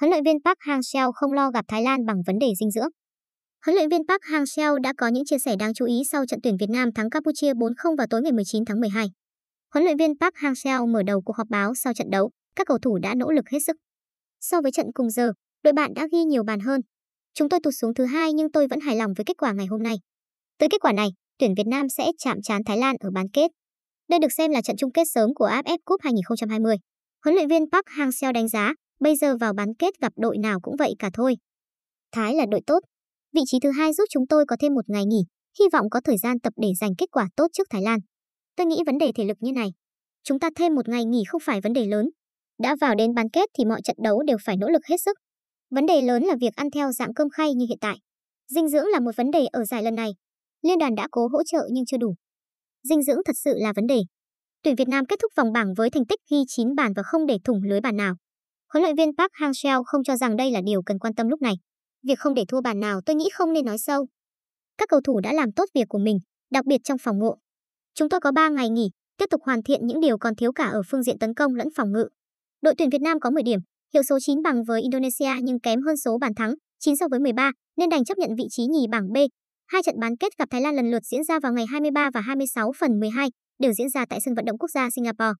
huấn luyện viên Park Hang-seo không lo gặp Thái Lan bằng vấn đề dinh dưỡng. Huấn luyện viên Park Hang-seo đã có những chia sẻ đáng chú ý sau trận tuyển Việt Nam thắng Campuchia 4-0 vào tối ngày 19 tháng 12. Huấn luyện viên Park Hang-seo mở đầu cuộc họp báo sau trận đấu, các cầu thủ đã nỗ lực hết sức. So với trận cùng giờ, đội bạn đã ghi nhiều bàn hơn. Chúng tôi tụt xuống thứ hai nhưng tôi vẫn hài lòng với kết quả ngày hôm nay. Tới kết quả này, tuyển Việt Nam sẽ chạm trán Thái Lan ở bán kết. Đây được xem là trận chung kết sớm của AFF Cup 2020. Huấn luyện viên Park Hang-seo đánh giá, bây giờ vào bán kết gặp đội nào cũng vậy cả thôi. Thái là đội tốt. Vị trí thứ hai giúp chúng tôi có thêm một ngày nghỉ, hy vọng có thời gian tập để giành kết quả tốt trước Thái Lan. Tôi nghĩ vấn đề thể lực như này. Chúng ta thêm một ngày nghỉ không phải vấn đề lớn. Đã vào đến bán kết thì mọi trận đấu đều phải nỗ lực hết sức. Vấn đề lớn là việc ăn theo dạng cơm khay như hiện tại. Dinh dưỡng là một vấn đề ở giải lần này. Liên đoàn đã cố hỗ trợ nhưng chưa đủ. Dinh dưỡng thật sự là vấn đề. Tuyển Việt Nam kết thúc vòng bảng với thành tích ghi 9 bàn và không để thủng lưới bàn nào. Huấn luyện viên Park Hang-seo không cho rằng đây là điều cần quan tâm lúc này. Việc không để thua bàn nào tôi nghĩ không nên nói sâu. Các cầu thủ đã làm tốt việc của mình, đặc biệt trong phòng ngộ. Chúng tôi có 3 ngày nghỉ, tiếp tục hoàn thiện những điều còn thiếu cả ở phương diện tấn công lẫn phòng ngự. Đội tuyển Việt Nam có 10 điểm, hiệu số 9 bằng với Indonesia nhưng kém hơn số bàn thắng, 9 so với 13, nên đành chấp nhận vị trí nhì bảng B. Hai trận bán kết gặp Thái Lan lần lượt diễn ra vào ngày 23 và 26 phần 12, đều diễn ra tại sân vận động quốc gia Singapore.